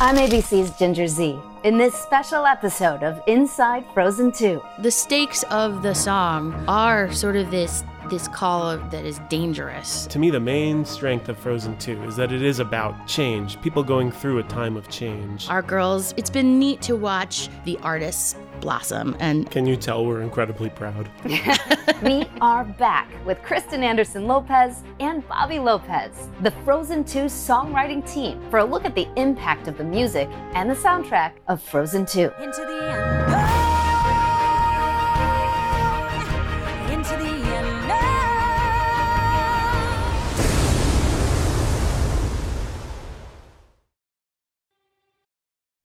I'm ABC's Ginger Zee in this special episode of Inside Frozen 2. The stakes of the song are sort of this this call that is dangerous. To me, the main strength of Frozen 2 is that it is about change, people going through a time of change. Our girls, it's been neat to watch the artists blossom and Can you tell we're incredibly proud? we are back with Kristen Anderson Lopez and Bobby Lopez, the Frozen 2 songwriting team, for a look at the impact of the music and the soundtrack of Frozen 2. Into the unknown.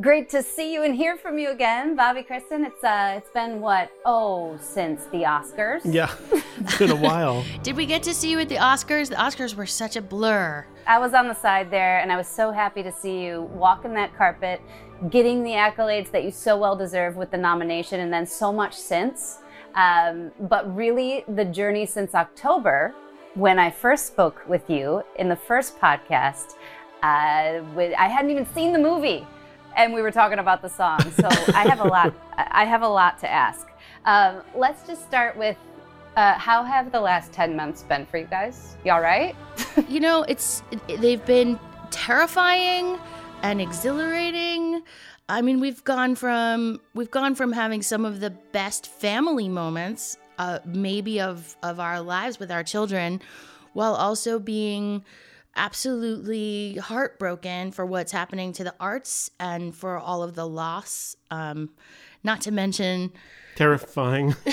Great to see you and hear from you again, Bobby Kristen. It's uh it's been what? Oh, since the Oscars. Yeah, it's been a while. did we get to see you at the Oscars? The Oscars were such a blur. I was on the side there and I was so happy to see you walking that carpet, getting the accolades that you so well deserve with the nomination and then so much since. Um, but really, the journey since October, when I first spoke with you in the first podcast, uh, with, I hadn't even seen the movie and we were talking about the song. So I have a lot. I have a lot to ask. Um, let's just start with uh, how have the last ten months been for you guys? Y'all right? you know, it's they've been terrifying and exhilarating. I mean, we've gone from we've gone from having some of the best family moments, uh, maybe of of our lives with our children, while also being absolutely heartbroken for what's happening to the arts and for all of the loss. Um, not to mention, Terrifying.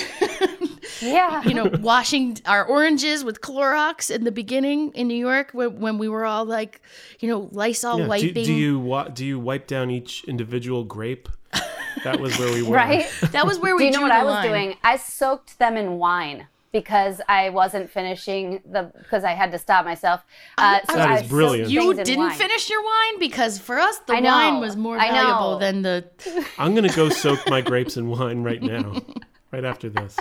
Yeah. you know, washing our oranges with Clorox in the beginning in New York when, when we were all like, you know, Lysol Yeah, do, wiping. do you wa- do you wipe down each individual grape? That was where we were. right? that was where we Do you know what I was line. doing? I soaked them in wine because I wasn't finishing the because I had to stop myself. Uh, so That I brilliant. You didn't wine. finish your wine because for us the know. wine was more valuable than the. I'm gonna go soak my grapes in wine right now, right after this.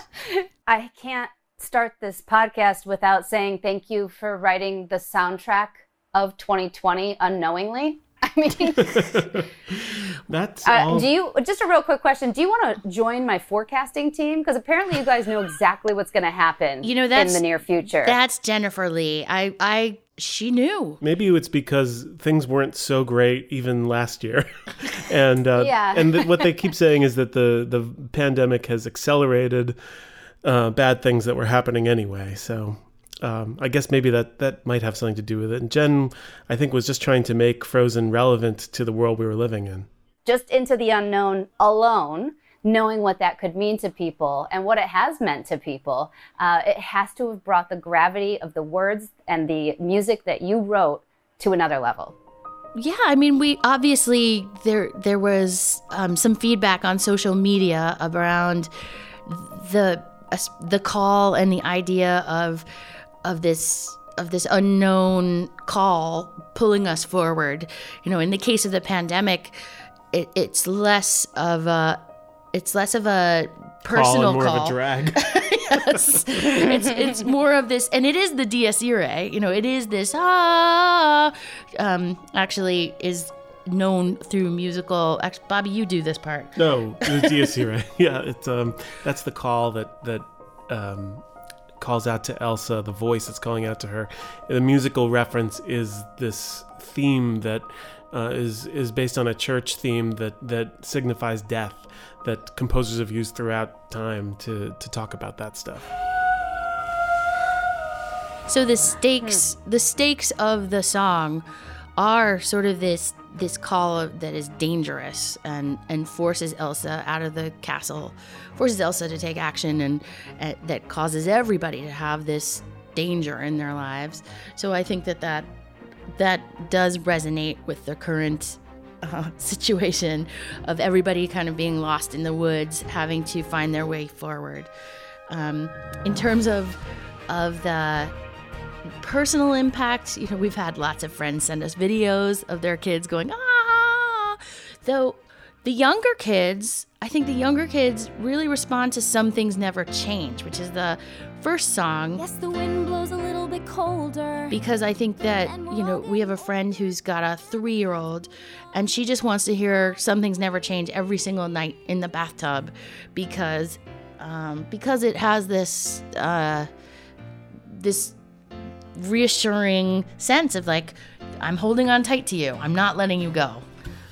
I can't start this podcast without saying thank you for writing the soundtrack of 2020 unknowingly. I mean, That's uh, all. do you just a real quick question? Do you want to join my forecasting team? Because apparently you guys know exactly what's going to happen. You know, that's- in the near future. That's Jennifer Lee. I I she knew. Maybe it's because things weren't so great even last year, and uh, Yeah. and th- what they keep saying is that the the pandemic has accelerated uh, bad things that were happening anyway. So um, I guess maybe that that might have something to do with it. And Jen, I think, was just trying to make Frozen relevant to the world we were living in. just into the unknown alone, knowing what that could mean to people and what it has meant to people, uh, it has to have brought the gravity of the words and the music that you wrote to another level. Yeah, I mean, we obviously there there was um, some feedback on social media around the the call and the idea of of this of this unknown call pulling us forward. You know, in the case of the pandemic, it, it's less of a it's less of a Call personal and more call. of a drag. yes. it's it's more of this, and it is the Dies Irae. You know, it is this ah. Um, actually, is known through musical. Actually, Bobby, you do this part. No, the Dies Irae. Yeah, it's um that's the call that that um calls out to Elsa, the voice that's calling out to her. The musical reference is this theme that uh, is is based on a church theme that that signifies death that composers have used throughout time to to talk about that stuff. So the stakes, the stakes of the song, are sort of this this call that is dangerous and and forces Elsa out of the castle, forces Elsa to take action, and uh, that causes everybody to have this danger in their lives. So I think that that that does resonate with the current uh, situation of everybody kind of being lost in the woods, having to find their way forward. Um, in terms of of the personal impact, you know, we've had lots of friends send us videos of their kids going ah. Though the younger kids, I think the younger kids really respond to some things never change, which is the first song Yes, the wind blows a little bit colder. because I think that you know we have a friend who's got a three-year-old, and she just wants to hear "Some Things Never Change" every single night in the bathtub, because um, because it has this uh, this reassuring sense of like I'm holding on tight to you, I'm not letting you go,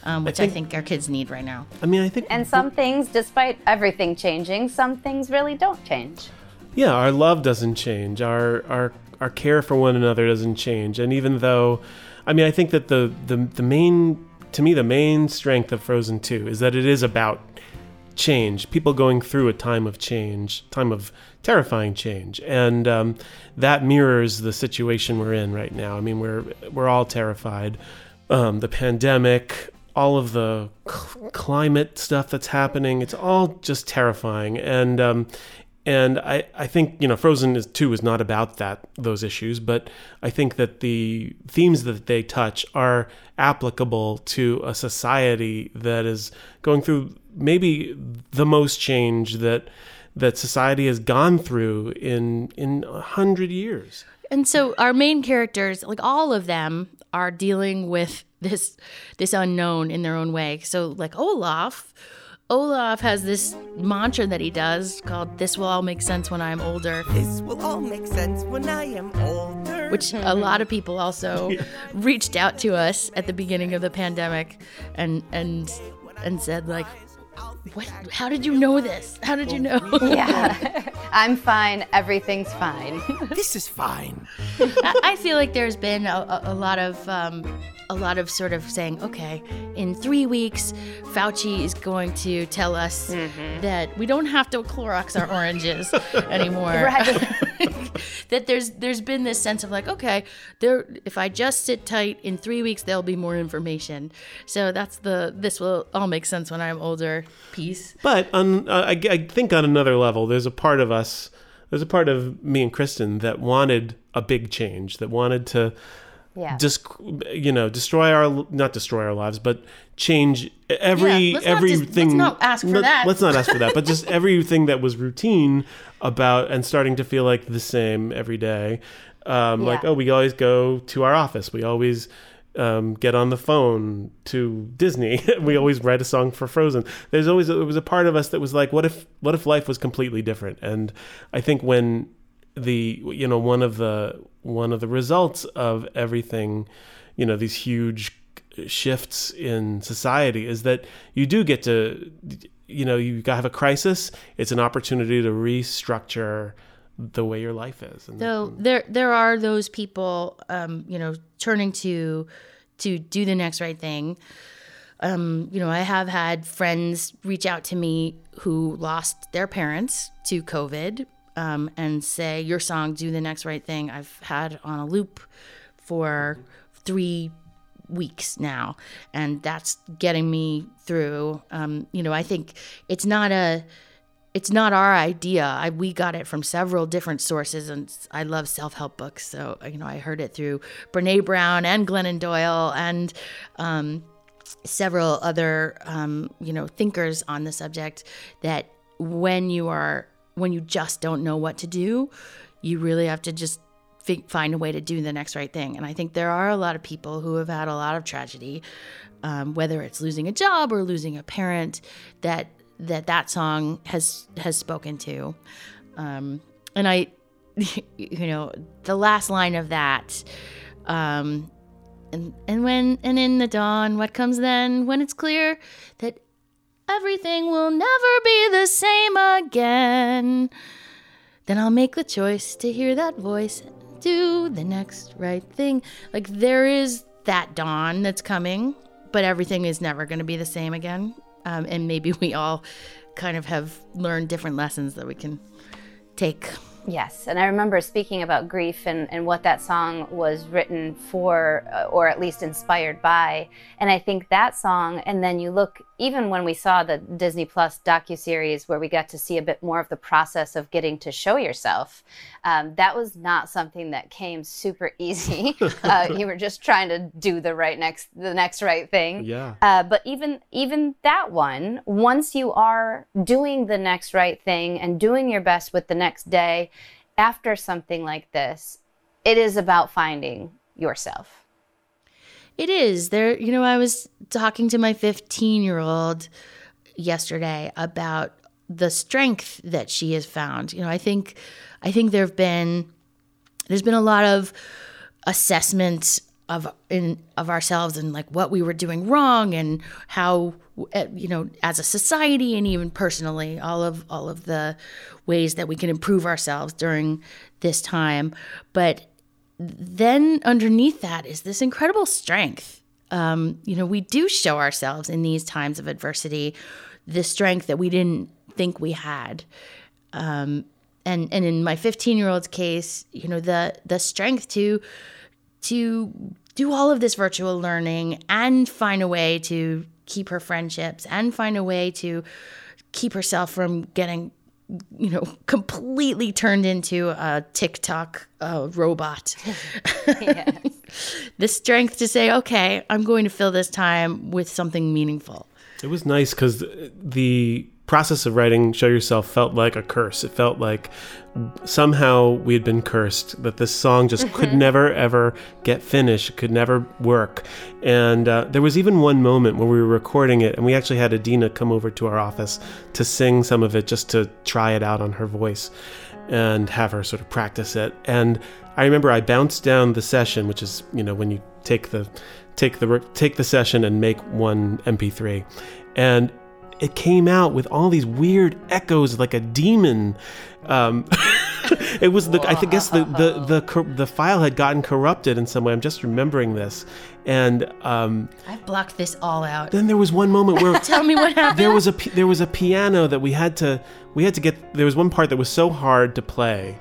um, which I think- think our kids need right now. I mean, I think And some things, despite everything changing, some things really don't change. yeah, our love doesn't change. Our our our care for one another doesn't change. And even though, I mean, I think that the the the main to me the main strength of Frozen Two is that it is about change. People going through a time of change, time of terrifying change, and um, that mirrors the situation we're in right now. I mean, we're we're all terrified. Um, the pandemic, all of the cl- climate stuff that's happening, it's all just terrifying. And um, and I, I think you know Frozen is, two is not about that those issues, but I think that the themes that they touch are applicable to a society that is going through maybe the most change that that society has gone through in in a hundred years. And so our main characters, like all of them, are dealing with this this unknown in their own way. So like Olaf, Olaf has this mantra that he does called "This will all make sense when I'm older," This will all make sense when I am older. which a lot of people also reached out to us at the beginning of the pandemic and and and said like, "What? How did you know this? How did you know?" Yeah. I'm fine. Everything's fine. this is fine. I I feel like there's been a, a, a lot of um, a lot of sort of saying, okay, in three weeks, Fauci is going to tell us that we don't have to Clorox our oranges anymore. Right. that there's there's been this sense of like, okay, there if I just sit tight in three weeks, there'll be more information. So that's the this will all make sense when I'm older piece. But on, uh, I, I think on another level, there's a part of us, there's a part of me and Kristen that wanted a big change, that wanted to Yeah. just, you know, destroy our, not destroy our lives, but change every, Yeah, let's not just- everything. let's not ask for let- that. Let's not ask for that, but just everything that was routine about and starting to feel like the same every day. Um, Like, oh, we always go to our office. We always um, get on the phone to Disney. we always write a song for Frozen. There's always there was a part of us that was like, what if what if life was completely different? And I think when the you know one of the one of the results of everything, you know, these huge shifts in society is that you do get to you know you have a crisis. It's an opportunity to restructure the way your life is. And, So there there are those people, um, you know, turning to to do the next right thing. Um, you know, I have had friends reach out to me who lost their parents to COVID um, and say, "Your song, do the next right thing." I've had on a loop for three weeks now, and that's getting me through. Um, you know, I think it's not a it's not our idea. I, we got it from several different sources, and I love self-help books. So you know, I heard it through Brene Brown and Glennon Doyle and um, several other um, you know thinkers on the subject. That when you are when you just don't know what to do, you really have to just fi- find a way to do the next right thing. And I think there are a lot of people who have had a lot of tragedy, um, whether it's losing a job or losing a parent, that that that song has has spoken to. Um, and I, you know, the last line of that, um, And and when and in the dawn, what comes then? When it's clear that everything will never be the same again. Then I'll make the choice to hear that voice do the next right thing. Like there is that dawn that's coming, but everything is never going to be the same again. Um, and maybe we all kind of have learned different lessons that we can take. Yes, and I remember speaking about grief and, and what that song was written for, uh, or at least inspired by. And I think that song, and then you look, even when we saw the Disney Plus docuseries where we got to see a bit more of the process of getting to show yourself, um, that was not something that came super easy. uh, you were just trying to do the right next, the next right thing. Yeah. Uh, but even even that one, once you are doing the next right thing and doing your best with the next day, after something like this, it is about finding yourself. It is. There, you know, I was talking to my 15 year old yesterday about the strength that she has found. You know, I think, I think there have been, there's been a lot of assessment of in of ourselves and like what we were doing wrong and how uh, you know as a society and even personally all of all of the ways that we can improve ourselves during this time but then underneath that is this incredible strength. Um, you know we do show ourselves in these times of adversity the strength that we didn't think we had. Um, and and in my 15 year old's case you know the the strength to to do all of this virtual learning and find a way to keep her friendships and find a way to keep herself from getting you know completely turned into a tiktok uh, robot. The strength to say okay i'm going to fill this time with something meaningful. It was nice because the process of writing Show Yourself felt like a curse. It felt like somehow we had been cursed, that this song just could never, ever get finished, it could never work. And uh, there was even one moment where we were recording it, and we actually had Idina come over to our office to sing some of it just to try it out on her voice and have her sort of practice it. And I remember I bounced down the session, which is, you know, when you take the take the take the session and make one MP3. And it came out with all these weird echoes like a demon. Um, it was the I think guess the the the the file had gotten corrupted in some way. I'm just remembering this, and um, i've blocked this all out then there was one moment where tell me what happened there was a there was a piano that we had to we had to get there was one part that was so hard to play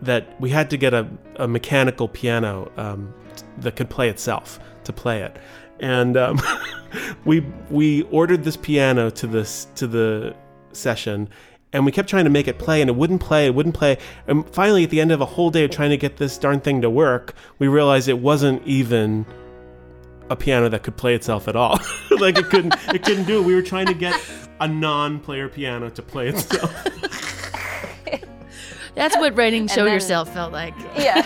that we had to get a, a mechanical piano um, that could play itself to play it and um, we we ordered this piano to this to the session and we kept trying to make it play and it wouldn't play it wouldn't play and finally at the end of a whole day of trying to get this darn thing to work we realized it wasn't even a piano that could play itself at all. like it couldn't it couldn't do it. We were trying to get a non-player piano to play itself. that's what writing show then- yourself felt like Yeah.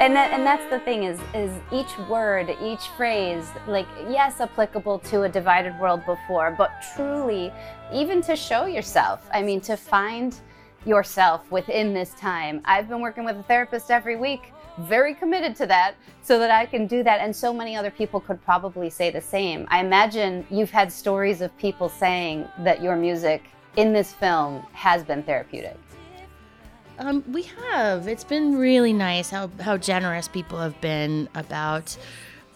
And that and that's the thing is is each word each phrase like yes applicable to a divided world before but truly even to show yourself i mean to find yourself within this time. I've been working with a therapist every week very committed to that so that i can do that and so many other people could probably say the same. I imagine you've had stories of people saying that your music in this film has been therapeutic Um, we have. It's been really nice how how generous people have been about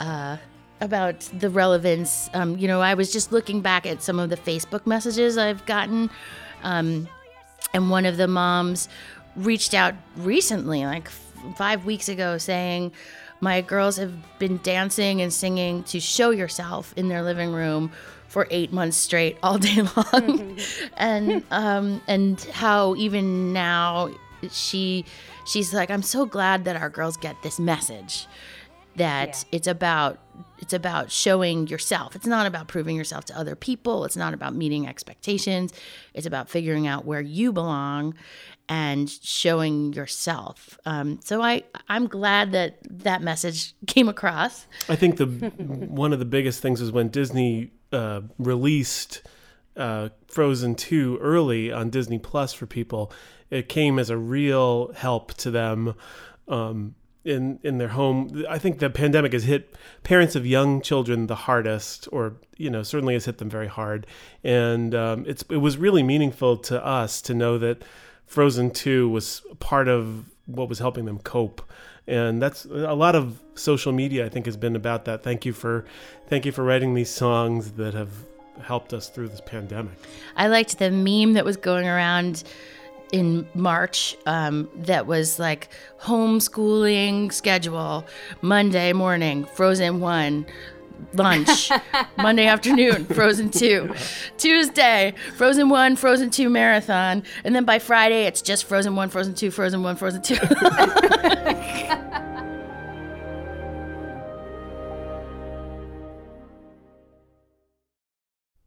uh, about the relevance. Um, you know, I was just looking back at some of the Facebook messages I've gotten, um, and one of the moms reached out recently, like f- five weeks ago, saying. My girls have been dancing and singing to show yourself in their living room for eight months straight, all day long, and um, and how even now she she's like i'm so glad that our girls get this message that Yeah. it's about it's about showing yourself it's not about proving yourself to other people it's not about meeting expectations it's about figuring out where you belong and showing yourself um, so i i'm glad that that message came across I think the one of the biggest things is when Disney uh, released uh, Frozen 2 early on Disney Plus for people. It came as a real help to them um, in in their home. I think the pandemic has hit parents of young children the hardest, or you know certainly has hit them very hard. And um, it's it was really meaningful to us to know that Frozen Two was part of what was helping them cope. And that's a lot of social media. I think has been about that. Thank you for, thank you for writing these songs that have helped us through this pandemic. I liked the meme that was going around in March um, that was like homeschooling schedule Monday morning, Frozen 1. Lunch, Monday afternoon, Frozen 2. Tuesday, Frozen 1, Frozen 2 marathon. And then by Friday, it's just Frozen 1, Frozen 2, Frozen 1, Frozen 2.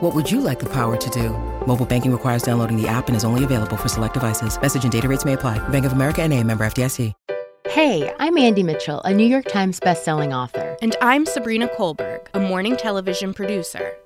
What would you like the power to do? Mobile banking requires downloading the app and is only available for select devices. Message and data rates may apply. Bank of America and a member FDIC. Hey, I'm Andie Mitchell, a New York Times bestselling author. And I'm Sabrina Kohlberg, a morning television producer.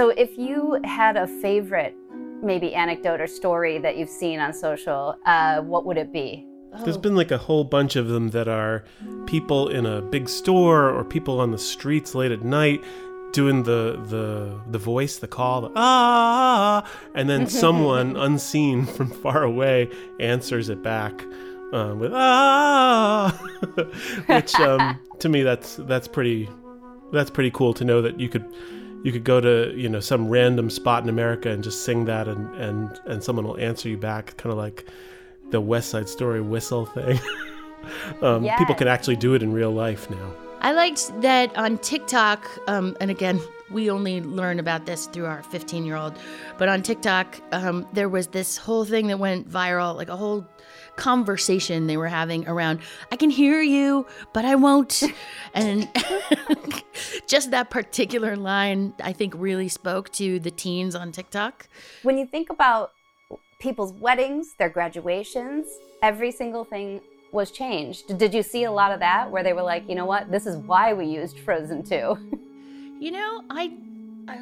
So, if you had a favorite, maybe anecdote or story that you've seen on social, uh, what would it be? There's been like a whole bunch of them that are people in a big store or people on the streets late at night doing the the the voice, the call, the ah, and then someone unseen from far away answers it back uh, with ah, which um, to me that's that's pretty that's pretty cool to know that you could you could go to you know some random spot in America and just sing that and and and someone will answer you back, kind of like the West Side Story whistle thing. um, People can actually do it in real life now. I liked that on TikTok, um, and again, we only learn about this through our 15 year old, but on TikTok, um, there was this whole thing that went viral, like a whole conversation they were having around, I can hear you, but I won't. and just that particular line, I think, really spoke to the teens on TikTok. When you think about people's weddings, their graduations, every single thing was changed. Did you see a lot of that where they were like, you know what, this is why we used Frozen 2? You know, I, I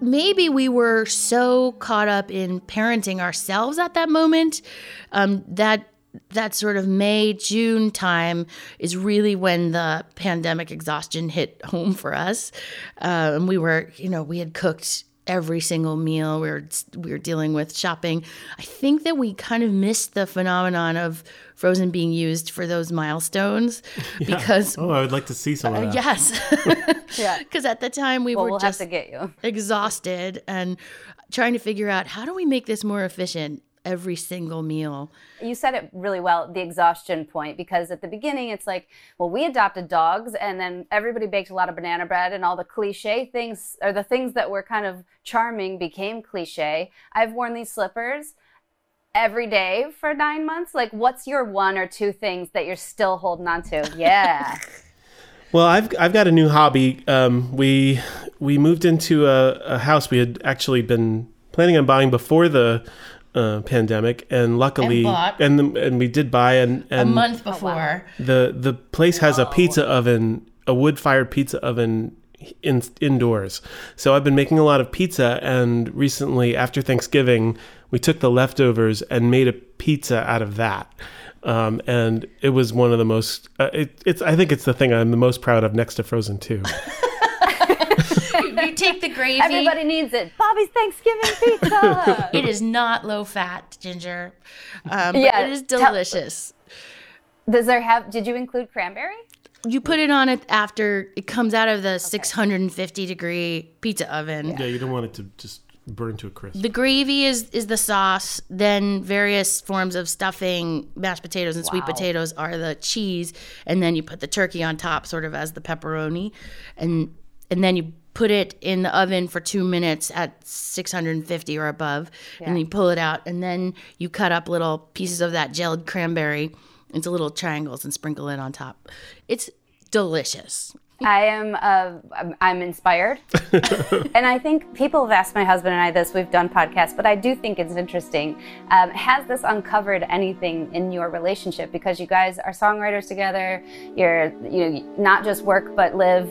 maybe we were so caught up in parenting ourselves at that moment um, that that sort of May June time is really when the pandemic exhaustion hit home for us, and we were you know we had cooked every single meal we were we were dealing with shopping i think that we kind of missed the phenomenon of frozen being used for those milestones because Oh, I would like to see some of uh, that. yes Yeah. because at the time we well, were we'll just have to get you. exhausted and trying to figure out how do we make this more efficient every single meal. You said it really well, the exhaustion point, because at the beginning it's like, well, we adopted dogs and then everybody baked a lot of banana bread and all the cliche things or the things that were kind of charming became cliche. I've worn these slippers every day for nine months. Like, what's your one or two things that you're still holding on to? Yeah. Well, I've I've got a new hobby. Um, we we moved into a, a house we had actually been planning on buying before the uh, pandemic, and luckily, bought. and and we did buy, and and A and month before. the the place has a pizza oven, a wood fired pizza oven in, indoors. So I've been making a lot of pizza, and recently after Thanksgiving, we took the leftovers and made a pizza out of that. Um, and it was one of the most. Uh, it, it's. I think it's the thing I'm the most proud of next to Frozen Two. you take the gravy. Everybody needs it. Bobby's Thanksgiving pizza. It is not low fat, Ginger. Um, but Yeah, it is tell- delicious. Does there have, did you include cranberry? you put it on it after it comes out of the 650 degree pizza oven. Yeah, you don't want it to just burn to a crisp. The gravy is is the sauce. Then various forms of stuffing, mashed potatoes and sweet potatoes are the cheese, and then you put the turkey on top, sort of as the pepperoni, and and then you put it in the oven for two minutes at 650 or above, and you pull it out, and then you cut up little pieces of that gelled cranberry into little triangles and sprinkle it on top. It's delicious. I am uh, I'm, I'm inspired, and I think people have asked my husband and I this. We've done podcasts, but I do think it's interesting. Um, has this uncovered anything in your relationship? Because you guys are songwriters together. You're you know not just work but live,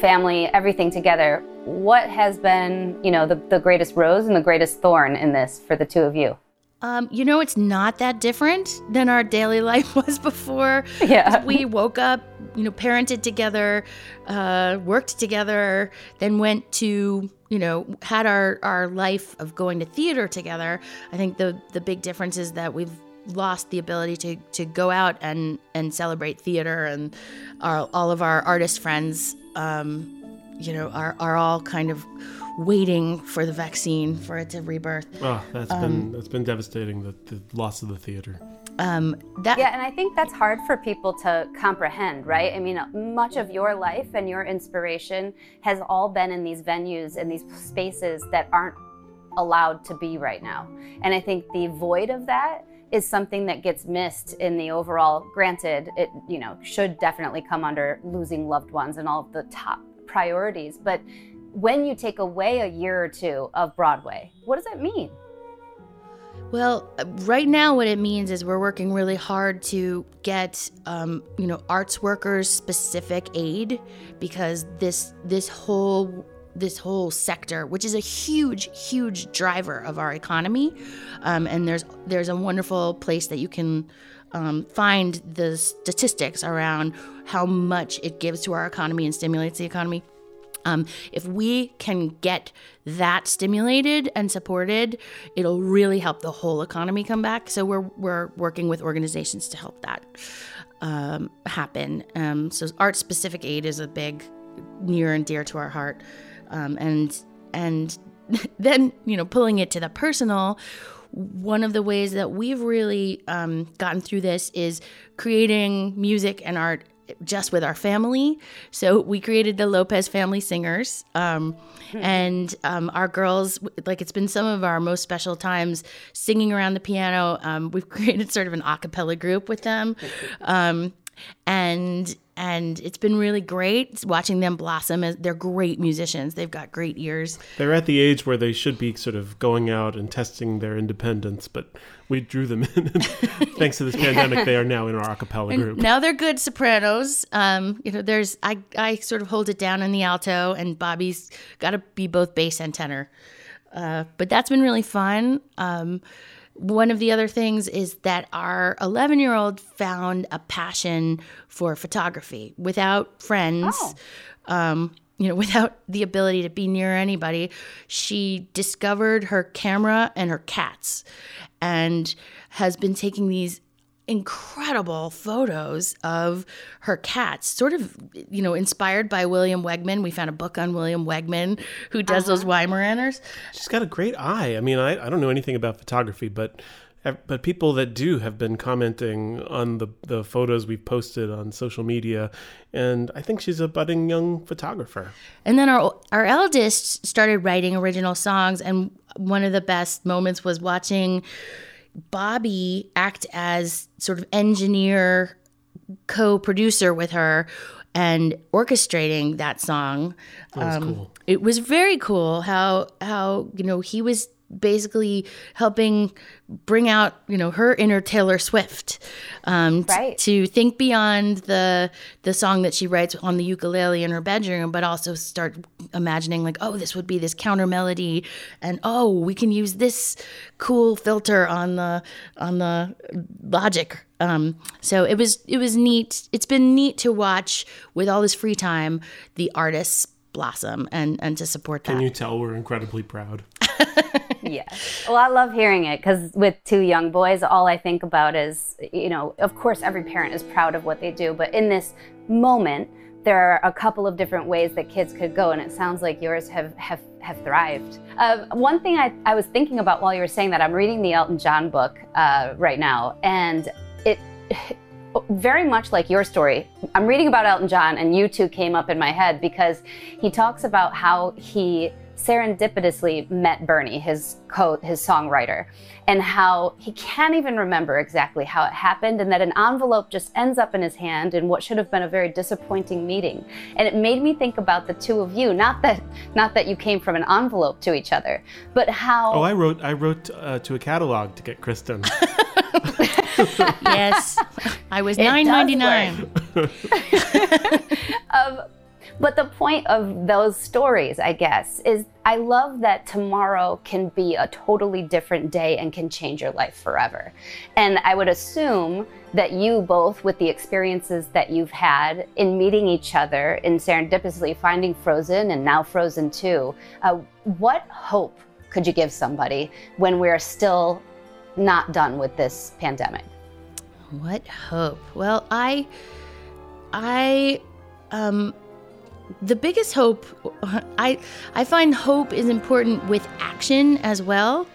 family, everything together. What has been you know the, the greatest rose and the greatest thorn in this for the two of you? Um, you know, it's not that different than our daily life was before. Yeah. We woke up, you know, parented together, uh, worked together, then went to, you know, had our, our life of going to theater together. I think the the big difference is that we've lost the ability to, to go out and, and celebrate theater and our, all of our artist friends, um, you know, are, are all kind of waiting for the vaccine for it to rebirth. Oh, that's been that's been devastating. The, the loss of the theater. Um, that Yeah, and I think that's hard for people to comprehend, right? I mean, much of your life and your inspiration has all been in these venues and these spaces that aren't allowed to be right now. And I think the void of that is something that gets missed in the overall granted it you know should definitely come under losing loved ones and all of the top priorities but when you take away a year or two of broadway what does that mean? Well, right now, what it means is we're working really hard to get, um, you know, arts workers specific aid because this this whole this whole sector, which is a huge, huge driver of our economy, um, and there's there's a wonderful place that you can um, find the statistics around how much it gives to our economy and stimulates the economy. Um, if we can get that stimulated and supported, it'll really help the whole economy come back. So we're we're working with organizations to help that um, happen. Um, so art specific aid is a big near and dear to our heart, um, and and then you know pulling it to the personal. One of the ways that we've really um, gotten through this is creating music and art just with our family. So we created the Lopez Family Singers. Um, and um, our girls, like it's been some of our most special times singing around the piano. Um, we've created sort of an a cappella group with them. Um, and and it's been really great watching them blossom as they're great musicians they've got great ears They're at the age where they should be sort of going out and testing their independence, but we drew them in. Thanks to this pandemic, they are now in our a cappella And group. Now they're good sopranos. Um, you know, there's I I sort of hold it down in the alto, and Bobby's got to be both bass and tenor. Uh, but that's been really fun. Um, one of the other things is that our 11 year old found a passion for photography without friends. Um, you know, without the ability to be near anybody, she discovered her camera and her cats and has been taking these incredible photos of her cats, sort of, you know, inspired by William Wegman. We found a book on William Wegman who does those uh-huh. Weimaraners. She's got a great eye. I mean, I, I don't know anything about photography, but eh, but people that do have been commenting on the, the photos we've posted on social media, and I think she's a budding young photographer. And then our our eldest started writing original songs, and one of the best moments was watching Bobby act as sort of engineer, co-producer with her, and orchestrating that song. That was um, cool. It was very cool how how you know he was basically helping bring out you know her inner Taylor Swift um, t- Right. to think beyond the the song that she writes on the ukulele in her bedroom, but also start imagining like oh this would be this counter melody, and oh we can use this cool filter on the on the Logic. Um, so it was it was neat. It's been neat to watch with all this free time the artists blossom and and to support that. Can you tell we're incredibly proud? Yeah. Well, I love hearing it because with two young boys, all I think about is, you know, of course, every parent is proud of what they do, but in this moment, there are a couple of different ways that kids could go, and it sounds like yours have have have thrived. Uh, one thing I, I was thinking about while you were saying that, I'm reading the Elton John book uh, right now, and it very much like your story. I'm reading about Elton John, and you two came up in my head because he talks about how he serendipitously met Bernie, his co his songwriter, and how he can't even remember exactly how it happened, and that an envelope just ends up in his hand in what should have been a very disappointing meeting. And it made me think about the two of you. Not that not that you came from an envelope to each other, but how. Oh, I wrote I wrote uh, to a catalog to get Kristen. yes, I was nine ninety nine. but the point of those stories, I guess, is I love that tomorrow can be a totally different day and can change your life forever. And I would assume that you both, with the experiences that you've had in meeting each other, in serendipitously finding Frozen and now Frozen 2, uh, what hope could you give somebody when we're still not done with this pandemic? What hope? Well, I, I, um, the biggest hope, I, I find hope is important with action as well.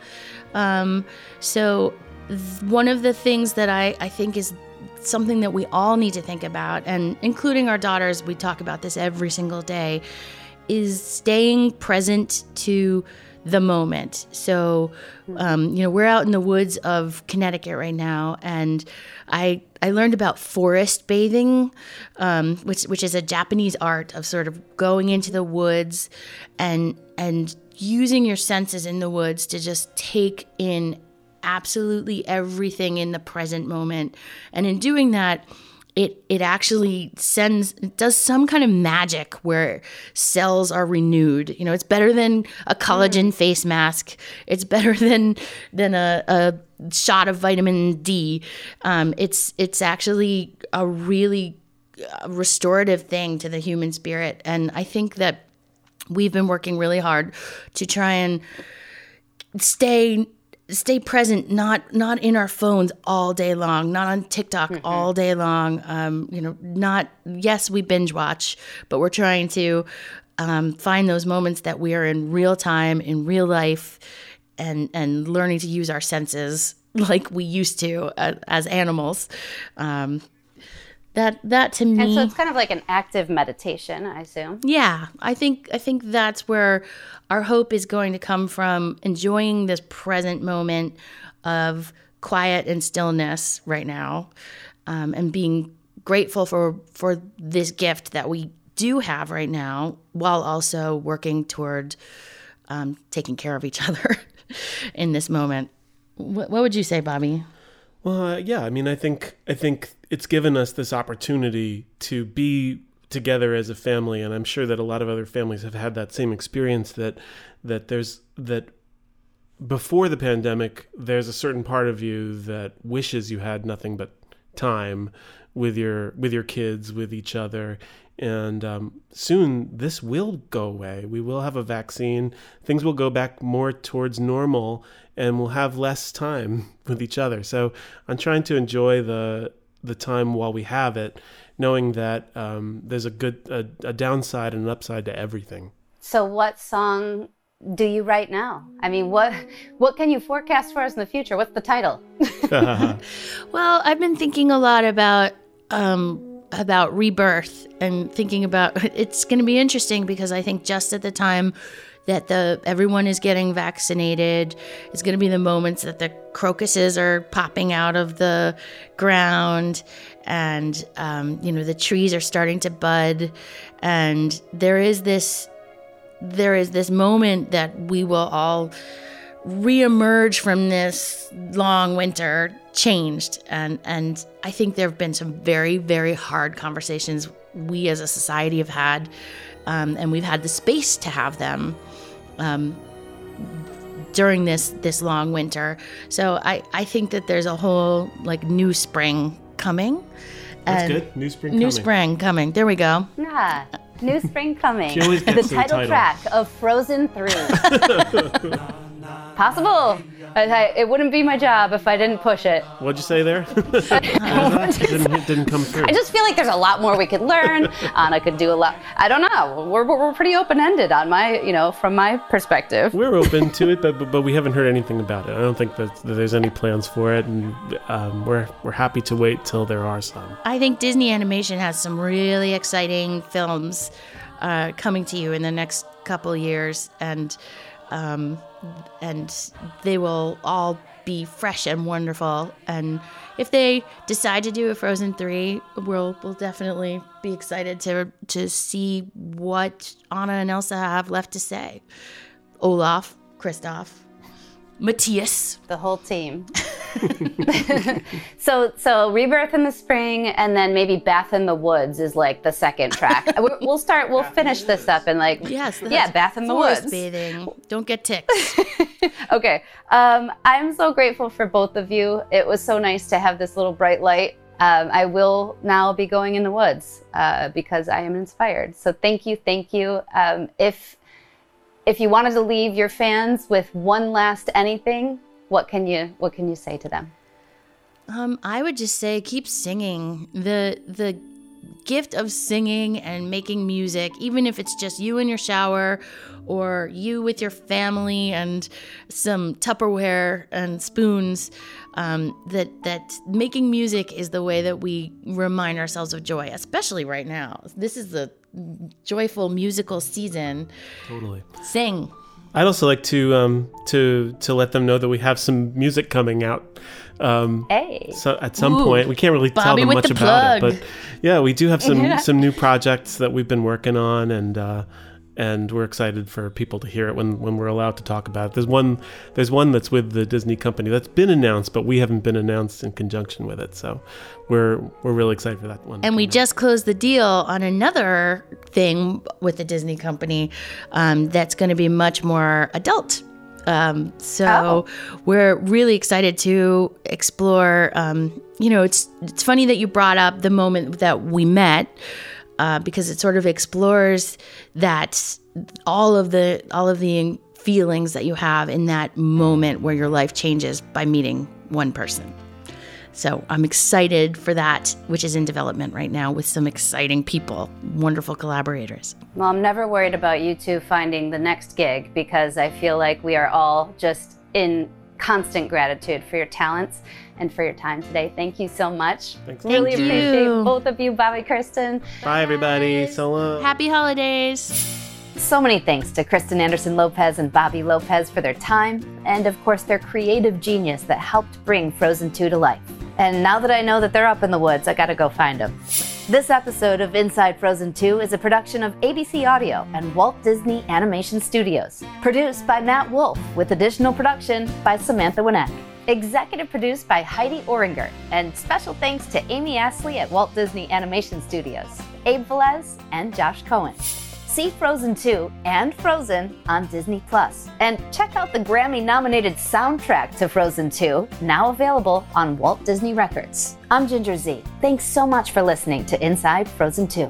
Um, so, th- one of the things that I, I think is something that we all need to think about, and including our daughters, we talk about this every single day, is staying present to the moment. So, um, you know, we're out in the woods of Connecticut right now, and I I learned about forest bathing, um, which which is a Japanese art of sort of going into the woods and and using your senses in the woods to just take in absolutely everything in the present moment, and in doing that it it actually sends it does some kind of magic where cells are renewed. You know, it's better than a collagen face mask. It's better than than a, a shot of vitamin D. Um, it's it's actually a really uh, restorative thing to the human spirit, and I think that we've been working really hard to try and stay stay present not not in our phones all day long not on tiktok all day long um, you know not yes we binge watch but we're trying to um, find those moments that we are in real time in real life and and learning to use our senses like we used to uh, as animals. Um, that that to me And so it's kind of like an active meditation, I assume. yeah, I think I think that's where our hope is going to come from enjoying this present moment of quiet and stillness right now, um, and being grateful for for this gift that we do have right now, while also working toward um, taking care of each other in this moment. What, what would you say, Bobby? Well, uh, yeah, I mean, I think I think it's given us this opportunity to be together as a family, and I'm sure that a lot of other families have had that same experience. That that there's that before the pandemic, there's a certain part of you that wishes you had nothing but time with your with your kids, with each other, and um, soon this will go away. We will have a vaccine. Things will go back more towards normal, and we'll have less time with each other. So I'm trying to enjoy the the time while we have it, knowing that um, there's a good a, a downside and an upside to everything. So, what song do you write now? I mean, what what can you forecast for us in the future? What's the title? Well, I've been thinking a lot about um, about rebirth and thinking about it's going to be interesting because I think just at the time that the everyone is getting vaccinated, it's going to be the moments that the crocuses are popping out of the ground, and um, you know the trees are starting to bud, and there is this there is this moment that we will all reemerge from this long winter changed and and I think there have been some very very hard conversations we as a society have had um, and we've had the space to have them um, during this this long winter so I I think that there's a whole like new spring coming That's and- good. New spring new coming. spring coming there we go Yeah, new spring coming. She always the gets to the title title. track of Frozen 3. Possible. I, I, it wouldn't be my job if I didn't push it. What'd you say there? it didn't, didn't come through. I just feel like there's a lot more we could learn. Anna could do a lot. I don't know. We're, we're pretty open ended on my, you know, from my perspective. We're open to it, but, but but we haven't heard anything about it. I don't think that, that there's any plans for it, and um, we're we're happy to wait till there are some. I think Disney Animation has some really exciting films uh, coming to you in the next couple years, and um, and they will all be fresh and wonderful. And if they decide to do a Frozen three, we'll we'll definitely be excited to to see what Anna and Elsa have left to say. Olaf, Kristoff, Mattias, the whole team. so so rebirth in the spring and then maybe bath in the woods is like the second track. We'll start we'll finish this up and like yes yeah bath in the woods. bathing. Don't get ticks. Okay um, i'm so grateful for both of you. It was so nice to have this little bright light. Um, i will now be going in the woods uh, because i am inspired. So thank you thank you. Um, if if you wanted to leave your fans with one last anything what can you what can you say to them um, I would just say keep singing. The the gift of singing and making music, even if it's just you in your shower or you with your family and some Tupperware and spoons, um, that that making music is the way that we remind ourselves of joy, especially right now. This is the joyful musical season. Totally. Sing. I'd also like to um, to to let them know that we have some music coming out. Um, hey. So at some Ooh, point, we can't really tell them much the about it, but yeah, we do have some Yeah. some new projects that we've been working on, and uh, and we're excited for people to hear it when when we're allowed to talk about it. There's one there's one that's with the Disney company that's been announced, but we haven't been announced in conjunction with it. So we're we're really excited for that one. And we just closed the deal on another thing with the Disney company um, that's going to be much more adult. Um, so we're really excited to explore. Um, you know, it's it's funny that you brought up the moment that we met uh, because it sort of explores that all of the all of the feelings that you have in that moment where your life changes by meeting one person. So I'm excited for that, which is in development right now with some exciting people, wonderful collaborators. Well, I'm never worried about you two finding the next gig because I feel like we are all just in constant gratitude for your talents and for your time today. Thank you so much. Thanks. Really Thank appreciate you. both of you, Bobby Kristen. Bye, everybody. So long. Happy holidays. So many thanks to Kristen Anderson Lopez and Bobby Lopez for their time, and of course, their creative genius that helped bring Frozen 2 to life. And now that I know that they're up in the woods, I gotta go find them. This episode of Inside Frozen 2 is a production of ABC Audio and Walt Disney Animation Studios. Produced by Matt Wolf, with additional production by Samantha Winneck. Executive produced by Heidi Oringer, and special thanks to Amy Astley at Walt Disney Animation Studios, Abe Velez, and Josh Cohen. See Frozen 2 and Frozen on Disney Plus. And check out the Grammy nominated soundtrack to Frozen 2, now available on Walt Disney Records. I'm Ginger Zee. Thanks so much for listening to Inside Frozen 2.